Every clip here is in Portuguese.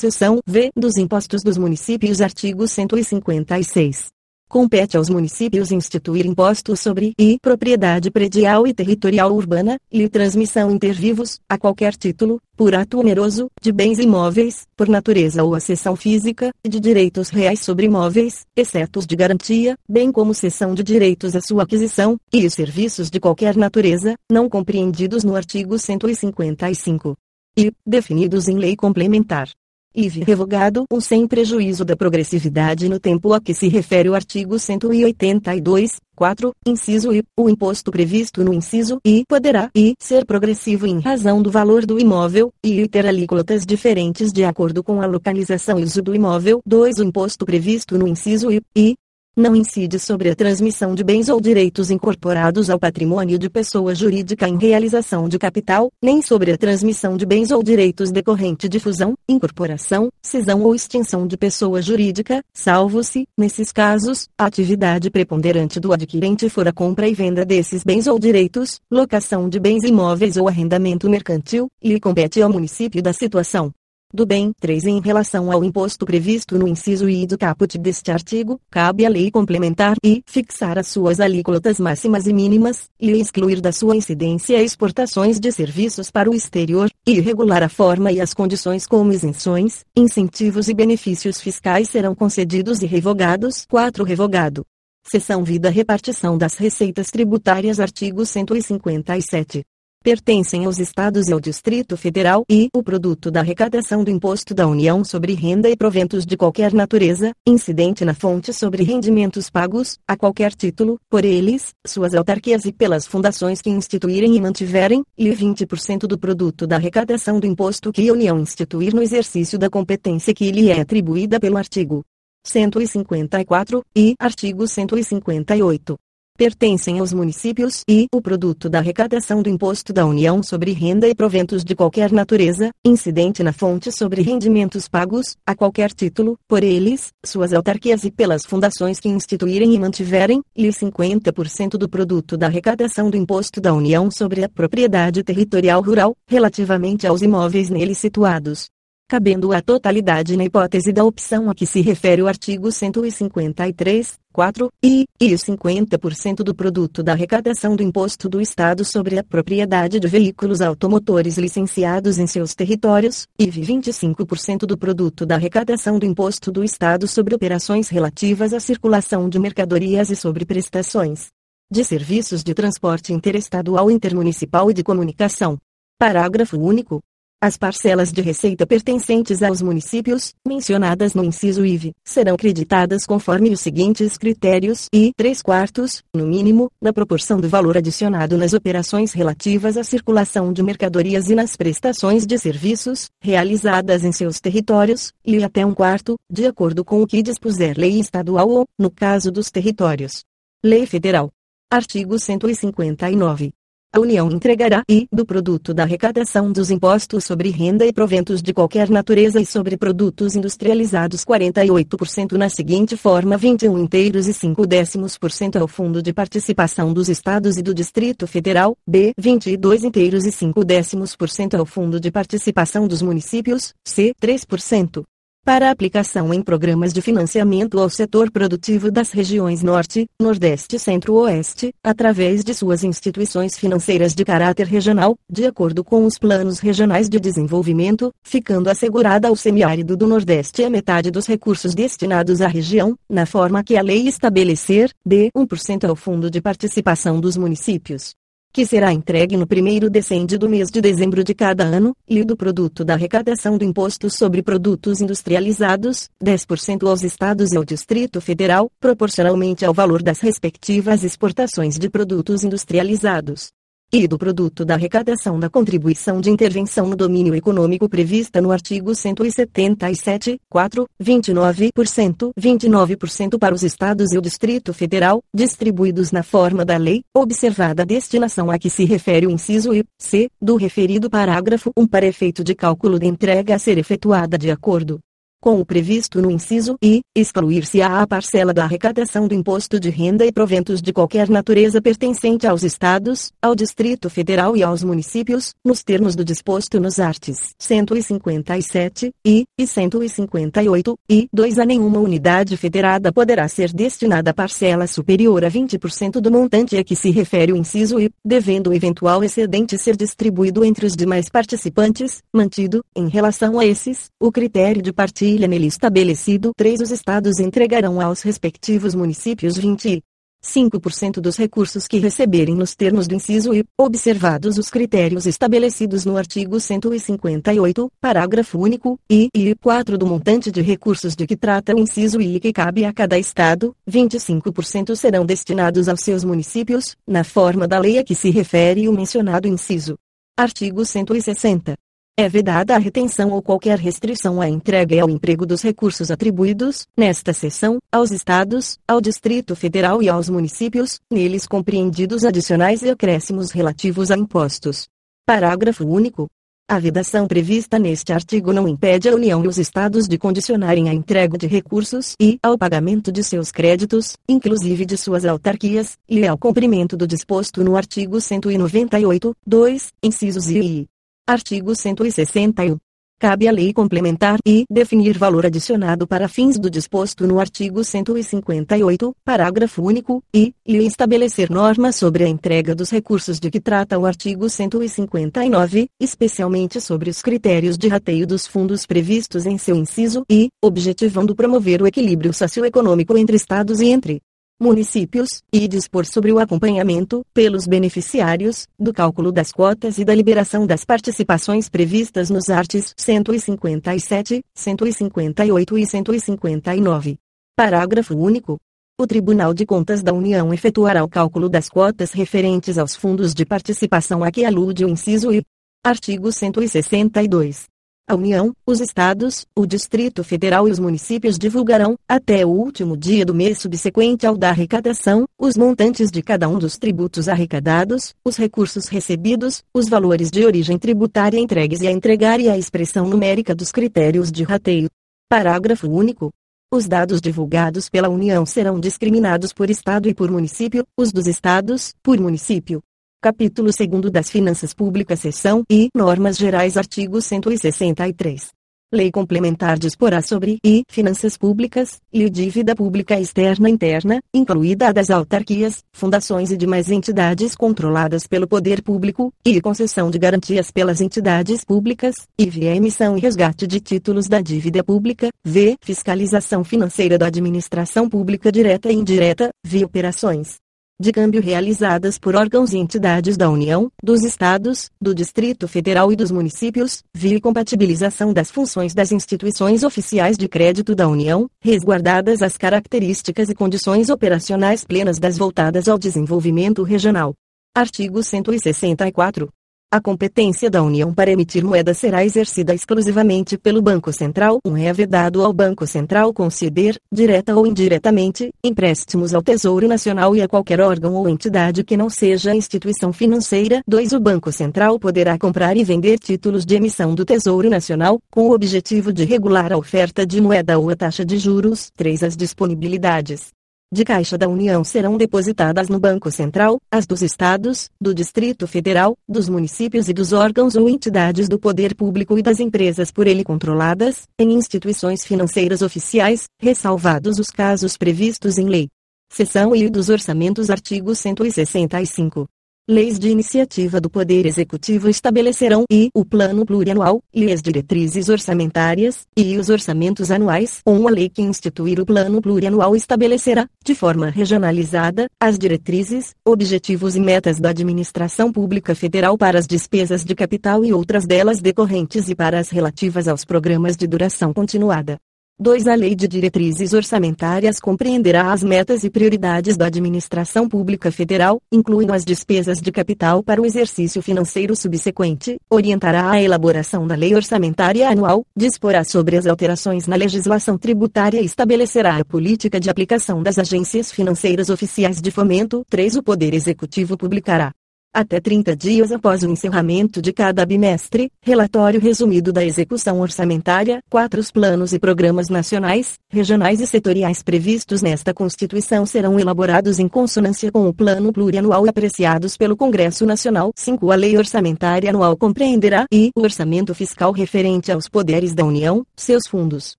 Seção V dos Impostos dos Municípios Artigo 156. Compete aos municípios instituir impostos sobre e propriedade predial e territorial urbana, e transmissão intervivos, a qualquer título, por ato oneroso, de bens imóveis, por natureza ou acessão física, e de direitos reais sobre imóveis, exceto os de garantia, bem como cessão de direitos à sua aquisição, e os serviços de qualquer natureza, não compreendidos no artigo 155. E, definidos em lei complementar. IV revogado ou sem prejuízo da progressividade no tempo a que se refere o artigo 182, 4, inciso I, o imposto previsto no inciso I poderá e ser progressivo em razão do valor do imóvel, e ter alíquotas diferentes de acordo com a localização e uso do imóvel. 2. O imposto previsto no inciso I, I, não incide sobre a transmissão de bens ou direitos incorporados ao patrimônio de pessoa jurídica em realização de capital, nem sobre a transmissão de bens ou direitos decorrente de fusão, incorporação, cisão ou extinção de pessoa jurídica, salvo-se, nesses casos, a atividade preponderante do adquirente for a compra e venda desses bens ou direitos, locação de bens imóveis ou arrendamento mercantil, e lhe compete ao município da situação do bem. 3. Em relação ao imposto previsto no inciso I do caput deste artigo, cabe à lei complementar e fixar as suas alíquotas máximas e mínimas, e excluir da sua incidência exportações de serviços para o exterior, e regular a forma e as condições como isenções, incentivos e benefícios fiscais serão concedidos e revogados. 4. Revogado. Seção Vida Repartição das Receitas Tributárias Artigo 157 pertencem aos estados e ao Distrito Federal e o produto da arrecadação do Imposto da União sobre renda e proventos de qualquer natureza, incidente na fonte sobre rendimentos pagos, a qualquer título, por eles, suas autarquias e pelas fundações que instituírem e mantiverem, e 20% do produto da arrecadação do imposto que a União instituir no exercício da competência que lhe é atribuída pelo artigo 154 e artigo 158 pertencem aos municípios e o produto da arrecadação do Imposto da União sobre renda e proventos de qualquer natureza, incidente na fonte sobre rendimentos pagos, a qualquer título, por eles, suas autarquias e pelas fundações que instituírem e mantiverem, e 50% do produto da arrecadação do Imposto da União sobre a propriedade territorial rural, relativamente aos imóveis neles situados cabendo a totalidade na hipótese da opção a que se refere o artigo 153, 4, e, e 50% do produto da arrecadação do imposto do Estado sobre a propriedade de veículos automotores licenciados em seus territórios, e 25% do produto da arrecadação do imposto do Estado sobre operações relativas à circulação de mercadorias e sobre prestações de serviços de transporte interestadual intermunicipal e de comunicação. Parágrafo único. As parcelas de receita pertencentes aos municípios, mencionadas no inciso IV, serão creditadas conforme os seguintes critérios e 3 quartos, no mínimo, da proporção do valor adicionado nas operações relativas à circulação de mercadorias e nas prestações de serviços, realizadas em seus territórios, e até um quarto, de acordo com o que dispuser lei estadual ou, no caso dos territórios. Lei Federal. Artigo 159. A União entregará e do produto da arrecadação dos impostos sobre renda e proventos de qualquer natureza e sobre produtos industrializados 48% na seguinte forma 21 inteiros e 5 décimos por cento ao Fundo de Participação dos Estados e do Distrito Federal, B 22 inteiros e 5 décimos por cento ao Fundo de Participação dos Municípios, C 3% para aplicação em programas de financiamento ao setor produtivo das regiões Norte, Nordeste e Centro-Oeste, através de suas instituições financeiras de caráter regional, de acordo com os planos regionais de desenvolvimento, ficando assegurada ao semiárido do Nordeste a metade dos recursos destinados à região, na forma que a lei estabelecer, de 1% ao Fundo de Participação dos Municípios que será entregue no primeiro decende do mês de dezembro de cada ano, e do produto da arrecadação do Imposto sobre Produtos Industrializados, 10% aos Estados e ao Distrito Federal, proporcionalmente ao valor das respectivas exportações de produtos industrializados e do produto da arrecadação da contribuição de intervenção no domínio econômico prevista no artigo 177, 4, 29%, 29% para os estados e o Distrito Federal, distribuídos na forma da lei, observada a destinação a que se refere o inciso I, C, do referido parágrafo 1 para efeito de cálculo de entrega a ser efetuada de acordo com o previsto no inciso I, excluir-se-á a parcela da arrecadação do imposto de renda e proventos de qualquer natureza pertencente aos estados, ao Distrito Federal e aos municípios, nos termos do disposto nos artes 157 e, e 158 e 2 a nenhuma unidade federada poderá ser destinada parcela superior a 20% do montante a que se refere o inciso I, devendo o eventual excedente ser distribuído entre os demais participantes, mantido, em relação a esses, o critério de partilha nele estabelecido. 3. Os estados entregarão aos respectivos municípios 20 5% dos recursos que receberem nos termos do inciso I, observados os critérios estabelecidos no artigo 158, parágrafo único, e, e 4 do montante de recursos de que trata o inciso I que cabe a cada estado, 25% serão destinados aos seus municípios, na forma da lei a que se refere o mencionado inciso. Artigo 160. É vedada a retenção ou qualquer restrição à entrega e ao emprego dos recursos atribuídos, nesta seção, aos Estados, ao Distrito Federal e aos municípios, neles compreendidos adicionais e acréscimos relativos a impostos. Parágrafo único. A vedação prevista neste artigo não impede a União e os Estados de condicionarem a entrega de recursos e ao pagamento de seus créditos, inclusive de suas autarquias, e ao cumprimento do disposto no artigo 198, 2, incisos I e I. Artigo 161. Cabe à lei complementar e definir valor adicionado para fins do disposto no artigo 158, parágrafo único, e, e estabelecer normas sobre a entrega dos recursos de que trata o artigo 159, especialmente sobre os critérios de rateio dos fundos previstos em seu inciso e, objetivando promover o equilíbrio socioeconômico entre estados e entre municípios, e dispor sobre o acompanhamento, pelos beneficiários, do cálculo das cotas e da liberação das participações previstas nos artes 157, 158 e 159. Parágrafo único. O Tribunal de Contas da União efetuará o cálculo das cotas referentes aos fundos de participação a que alude o inciso I. Artigo 162. A União, os Estados, o Distrito Federal e os municípios divulgarão, até o último dia do mês subsequente ao da arrecadação, os montantes de cada um dos tributos arrecadados, os recursos recebidos, os valores de origem tributária entregues e a entregar e a expressão numérica dos critérios de rateio. Parágrafo único. Os dados divulgados pela União serão discriminados por Estado e por município, os dos Estados, por município. Capítulo 2 das Finanças Públicas Seção e Normas Gerais Artigo 163. Lei complementar disporá sobre e finanças públicas, e dívida pública externa e interna, incluída a das autarquias, fundações e demais entidades controladas pelo poder público, e concessão de garantias pelas entidades públicas, e via emissão e resgate de títulos da dívida pública, v. fiscalização financeira da administração pública direta e indireta, via operações de câmbio realizadas por órgãos e entidades da União, dos Estados, do Distrito Federal e dos municípios, via compatibilização das funções das instituições oficiais de crédito da União, resguardadas as características e condições operacionais plenas das voltadas ao desenvolvimento regional. Artigo 164. A competência da União para emitir moeda será exercida exclusivamente pelo Banco Central. Um é vedado ao Banco Central conceder, direta ou indiretamente, empréstimos ao Tesouro Nacional e a qualquer órgão ou entidade que não seja instituição financeira. 2. O Banco Central poderá comprar e vender títulos de emissão do Tesouro Nacional, com o objetivo de regular a oferta de moeda ou a taxa de juros. 3. As disponibilidades de Caixa da União serão depositadas no Banco Central, as dos Estados, do Distrito Federal, dos municípios e dos órgãos ou entidades do poder público e das empresas por ele controladas, em instituições financeiras oficiais, ressalvados os casos previstos em lei. Seção I dos Orçamentos Artigo 165. Leis de iniciativa do Poder Executivo estabelecerão e o Plano Plurianual, e as diretrizes orçamentárias, e os orçamentos anuais. Uma lei que instituir o Plano Plurianual estabelecerá, de forma regionalizada, as diretrizes, objetivos e metas da administração pública federal para as despesas de capital e outras delas decorrentes e para as relativas aos programas de duração continuada. 2. A Lei de Diretrizes Orçamentárias compreenderá as metas e prioridades da administração pública federal, incluindo as despesas de capital para o exercício financeiro subsequente, orientará a elaboração da Lei Orçamentária Anual, disporá sobre as alterações na legislação tributária e estabelecerá a política de aplicação das agências financeiras oficiais de fomento. 3. O Poder Executivo publicará até 30 dias após o encerramento de cada bimestre, relatório resumido da execução orçamentária, 4 os planos e programas nacionais, regionais e setoriais previstos nesta Constituição serão elaborados em consonância com o plano plurianual apreciados pelo Congresso Nacional. 5 a lei orçamentária anual compreenderá e o orçamento fiscal referente aos poderes da União, seus fundos,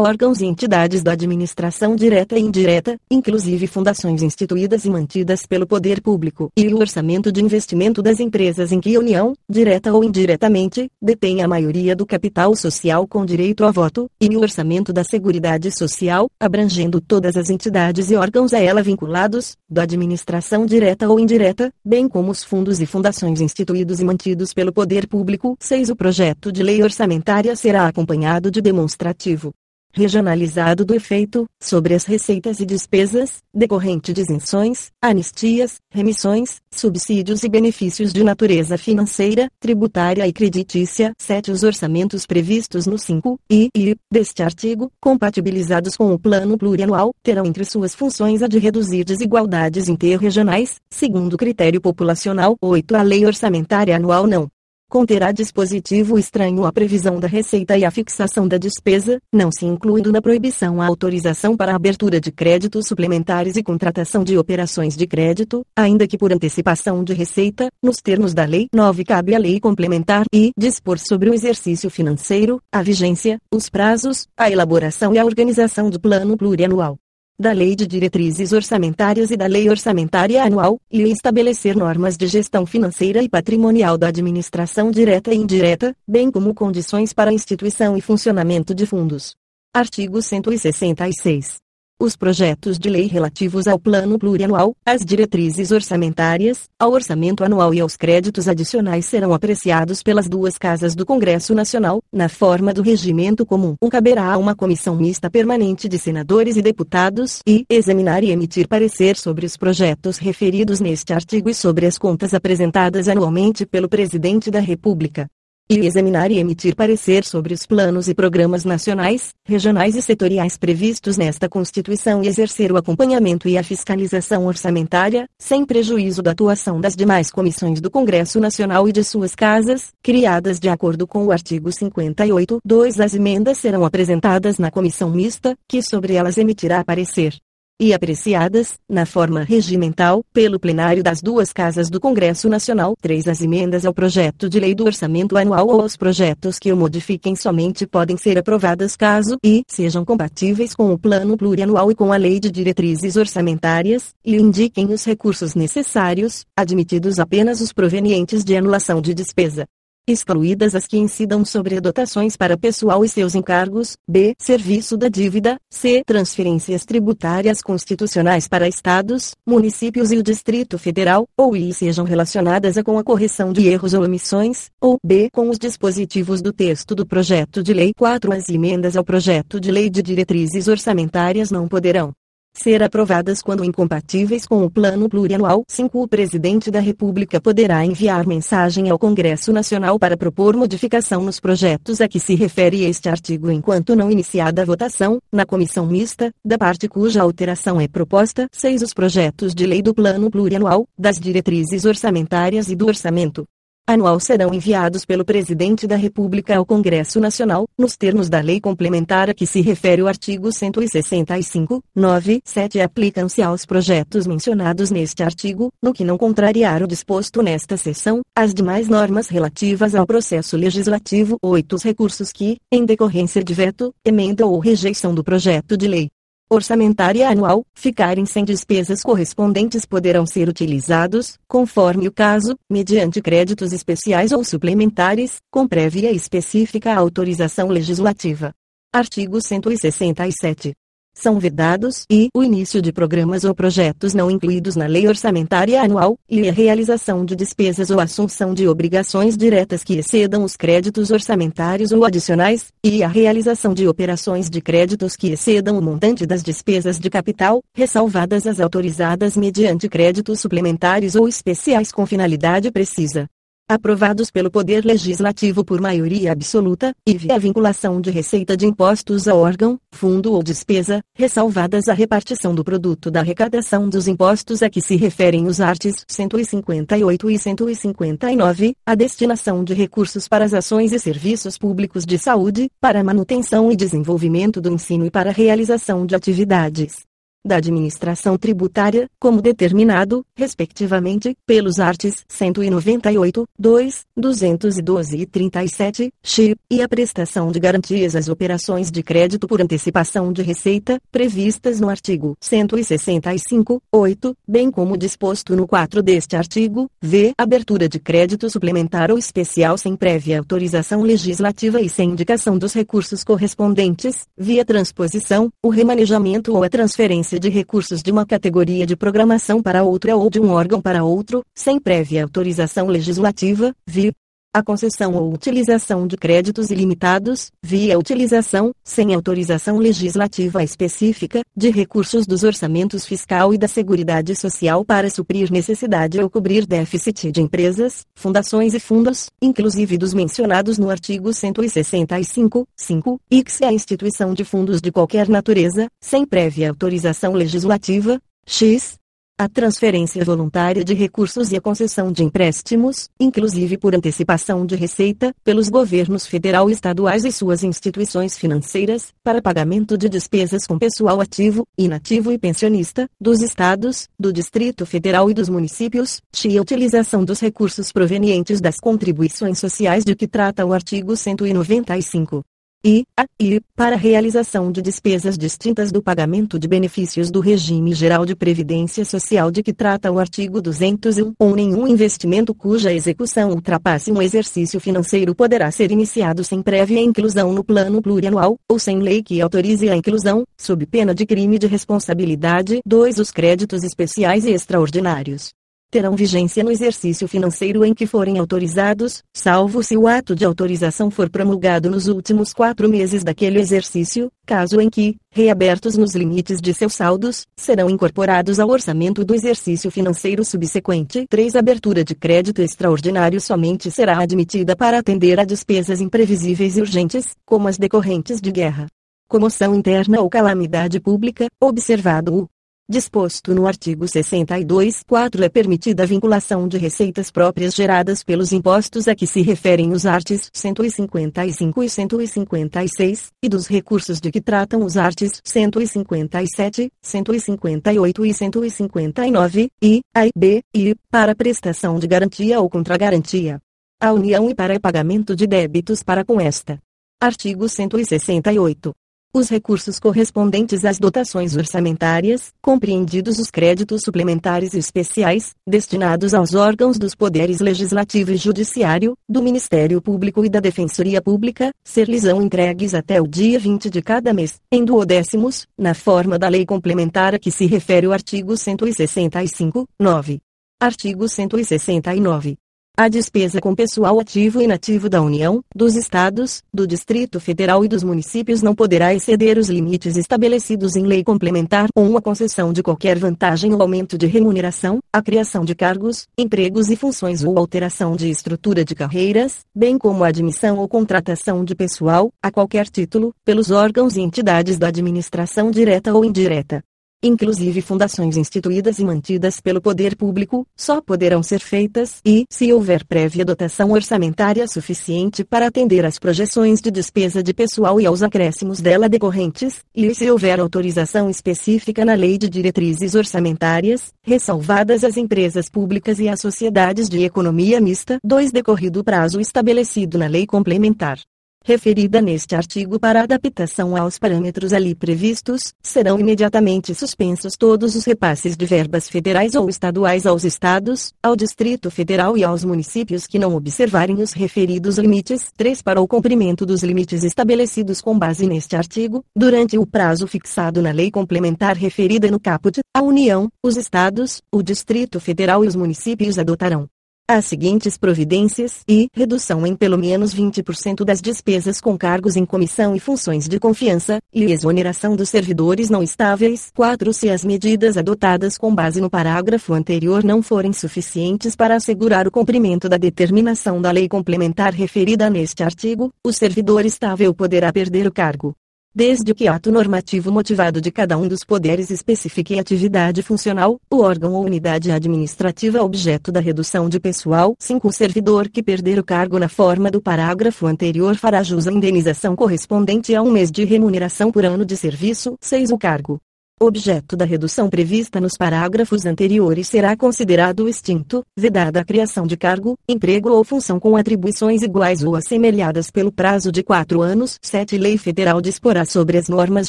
órgãos e entidades da administração direta e indireta, inclusive fundações instituídas e mantidas pelo poder público, e o orçamento de investimento das empresas em que a União, direta ou indiretamente, detém a maioria do capital social com direito a voto, e o orçamento da Seguridade Social, abrangendo todas as entidades e órgãos a ela vinculados, da administração direta ou indireta, bem como os fundos e fundações instituídos e mantidos pelo poder público. 6. O projeto de lei orçamentária será acompanhado de demonstrativo regionalizado do efeito, sobre as receitas e despesas, decorrente de isenções, anistias, remissões, subsídios e benefícios de natureza financeira, tributária e creditícia. 7. Os orçamentos previstos no 5 e I deste artigo, compatibilizados com o plano plurianual, terão entre suas funções a de reduzir desigualdades interregionais, segundo critério populacional. 8. A lei orçamentária anual não conterá dispositivo estranho à previsão da receita e à fixação da despesa, não se incluindo na proibição a autorização para a abertura de créditos suplementares e contratação de operações de crédito, ainda que por antecipação de receita, nos termos da Lei 9 cabe à lei complementar e dispor sobre o exercício financeiro, a vigência, os prazos, a elaboração e a organização do plano plurianual da Lei de Diretrizes Orçamentárias e da Lei Orçamentária Anual, e estabelecer normas de gestão financeira e patrimonial da administração direta e indireta, bem como condições para instituição e funcionamento de fundos. Artigo 166 os projetos de lei relativos ao plano plurianual, às diretrizes orçamentárias, ao orçamento anual e aos créditos adicionais serão apreciados pelas duas casas do Congresso Nacional, na forma do regimento comum. Um caberá a uma comissão mista permanente de senadores e deputados e examinar e emitir parecer sobre os projetos referidos neste artigo e sobre as contas apresentadas anualmente pelo Presidente da República e examinar e emitir parecer sobre os planos e programas nacionais, regionais e setoriais previstos nesta Constituição e exercer o acompanhamento e a fiscalização orçamentária, sem prejuízo da atuação das demais comissões do Congresso Nacional e de suas casas, criadas de acordo com o artigo 58. 2. As emendas serão apresentadas na comissão mista, que sobre elas emitirá parecer e apreciadas, na forma regimental, pelo plenário das duas casas do Congresso Nacional. 3. As emendas ao projeto de lei do orçamento anual ou aos projetos que o modifiquem somente podem ser aprovadas caso e sejam compatíveis com o plano plurianual e com a lei de diretrizes orçamentárias, e indiquem os recursos necessários, admitidos apenas os provenientes de anulação de despesa excluídas as que incidam sobre dotações para pessoal e seus encargos, b. serviço da dívida, c. transferências tributárias constitucionais para estados, municípios e o Distrito Federal, ou i sejam relacionadas a com a correção de erros ou omissões, ou b. com os dispositivos do texto do projeto de lei 4. As emendas ao projeto de lei de diretrizes orçamentárias não poderão ser aprovadas quando incompatíveis com o plano plurianual. 5. O presidente da República poderá enviar mensagem ao Congresso Nacional para propor modificação nos projetos a que se refere este artigo enquanto não iniciada a votação, na comissão mista, da parte cuja alteração é proposta. 6. Os projetos de lei do plano plurianual, das diretrizes orçamentárias e do orçamento anual serão enviados pelo Presidente da República ao Congresso Nacional, nos termos da lei complementar a que se refere o artigo 165, 9, 7 aplicam-se aos projetos mencionados neste artigo, no que não contrariar o disposto nesta seção, as demais normas relativas ao processo legislativo. 8. Os recursos que, em decorrência de veto, emenda ou rejeição do projeto de lei, orçamentária anual, ficarem sem despesas correspondentes poderão ser utilizados, conforme o caso, mediante créditos especiais ou suplementares, com prévia específica autorização legislativa. Artigo 167 são vedados e o início de programas ou projetos não incluídos na lei orçamentária anual, e a realização de despesas ou assunção de obrigações diretas que excedam os créditos orçamentários ou adicionais, e a realização de operações de créditos que excedam o montante das despesas de capital, ressalvadas as autorizadas mediante créditos suplementares ou especiais com finalidade precisa. Aprovados pelo Poder Legislativo por maioria absoluta, e via vinculação de receita de impostos a órgão, fundo ou despesa, ressalvadas a repartição do produto da arrecadação dos impostos a que se referem os artes 158 e 159, a destinação de recursos para as ações e serviços públicos de saúde, para manutenção e desenvolvimento do ensino e para realização de atividades da administração tributária, como determinado, respectivamente, pelos artes 198, 2, 212 e 37, XI, e a prestação de garantias às operações de crédito por antecipação de receita, previstas no artigo 165, 8, bem como disposto no 4 deste artigo, v. abertura de crédito suplementar ou especial sem prévia autorização legislativa e sem indicação dos recursos correspondentes, via transposição, o remanejamento ou a transferência transferência de recursos de uma categoria de programação para outra ou de um órgão para outro, sem prévia autorização legislativa, via a concessão ou utilização de créditos ilimitados, via utilização, sem autorização legislativa específica, de recursos dos orçamentos fiscal e da Seguridade Social para suprir necessidade ou cobrir déficit de empresas, fundações e fundos, inclusive dos mencionados no artigo 165, 5, e que se a instituição de fundos de qualquer natureza, sem prévia autorização legislativa, x, a transferência voluntária de recursos e a concessão de empréstimos, inclusive por antecipação de receita, pelos governos federal e estaduais e suas instituições financeiras, para pagamento de despesas com pessoal ativo, inativo e pensionista, dos estados, do Distrito Federal e dos municípios, e a utilização dos recursos provenientes das contribuições sociais de que trata o artigo 195 e, a, e, para realização de despesas distintas do pagamento de benefícios do regime geral de previdência social de que trata o artigo 201 ou nenhum investimento cuja execução ultrapasse um exercício financeiro poderá ser iniciado sem prévia inclusão no plano plurianual, ou sem lei que autorize a inclusão, sob pena de crime de responsabilidade. 2. Os créditos especiais e extraordinários terão vigência no exercício financeiro em que forem autorizados, salvo se o ato de autorização for promulgado nos últimos quatro meses daquele exercício, caso em que, reabertos nos limites de seus saldos, serão incorporados ao orçamento do exercício financeiro subsequente. 3. Abertura de crédito extraordinário somente será admitida para atender a despesas imprevisíveis e urgentes, como as decorrentes de guerra, comoção interna ou calamidade pública, observado o disposto no artigo 62.4 é permitida a vinculação de receitas próprias geradas pelos impostos a que se referem os artes 155 e 156, e dos recursos de que tratam os artes 157, 158 e 159, e, a e b, e, para prestação de garantia ou contragarantia. A União e para pagamento de débitos para com esta. Artigo 168. Os recursos correspondentes às dotações orçamentárias, compreendidos os créditos suplementares especiais, destinados aos órgãos dos poderes legislativo e judiciário, do Ministério Público e da Defensoria Pública, ser-lhes-ão entregues até o dia 20 de cada mês, em duodécimos, na forma da lei complementar a que se refere o artigo 165, 9. Artigo 169. A despesa com pessoal ativo e inativo da União, dos Estados, do Distrito Federal e dos municípios não poderá exceder os limites estabelecidos em lei complementar ou a concessão de qualquer vantagem ou aumento de remuneração, a criação de cargos, empregos e funções ou alteração de estrutura de carreiras, bem como a admissão ou contratação de pessoal, a qualquer título, pelos órgãos e entidades da administração direta ou indireta inclusive fundações instituídas e mantidas pelo poder público, só poderão ser feitas e, se houver prévia dotação orçamentária suficiente para atender às projeções de despesa de pessoal e aos acréscimos dela decorrentes, e se houver autorização específica na Lei de Diretrizes Orçamentárias, ressalvadas as empresas públicas e as sociedades de economia mista, dois decorrido o prazo estabelecido na lei complementar referida neste artigo para adaptação aos parâmetros ali previstos, serão imediatamente suspensos todos os repasses de verbas federais ou estaduais aos estados, ao Distrito Federal e aos municípios que não observarem os referidos limites. 3. Para o cumprimento dos limites estabelecidos com base neste artigo, durante o prazo fixado na lei complementar referida no caput, a União, os estados, o Distrito Federal e os municípios adotarão as seguintes providências e redução em pelo menos 20% das despesas com cargos em comissão e funções de confiança, e exoneração dos servidores não estáveis. 4. Se as medidas adotadas com base no parágrafo anterior não forem suficientes para assegurar o cumprimento da determinação da lei complementar referida neste artigo, o servidor estável poderá perder o cargo desde que ato normativo motivado de cada um dos poderes especifique atividade funcional, o órgão ou unidade administrativa objeto da redução de pessoal. 5. O servidor que perder o cargo na forma do parágrafo anterior fará jus à indenização correspondente a um mês de remuneração por ano de serviço. 6. O cargo objeto da redução prevista nos parágrafos anteriores será considerado extinto, vedada a criação de cargo, emprego ou função com atribuições iguais ou assemelhadas pelo prazo de quatro anos. 7. Lei Federal disporá sobre as normas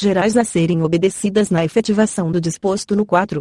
gerais a serem obedecidas na efetivação do disposto no 4.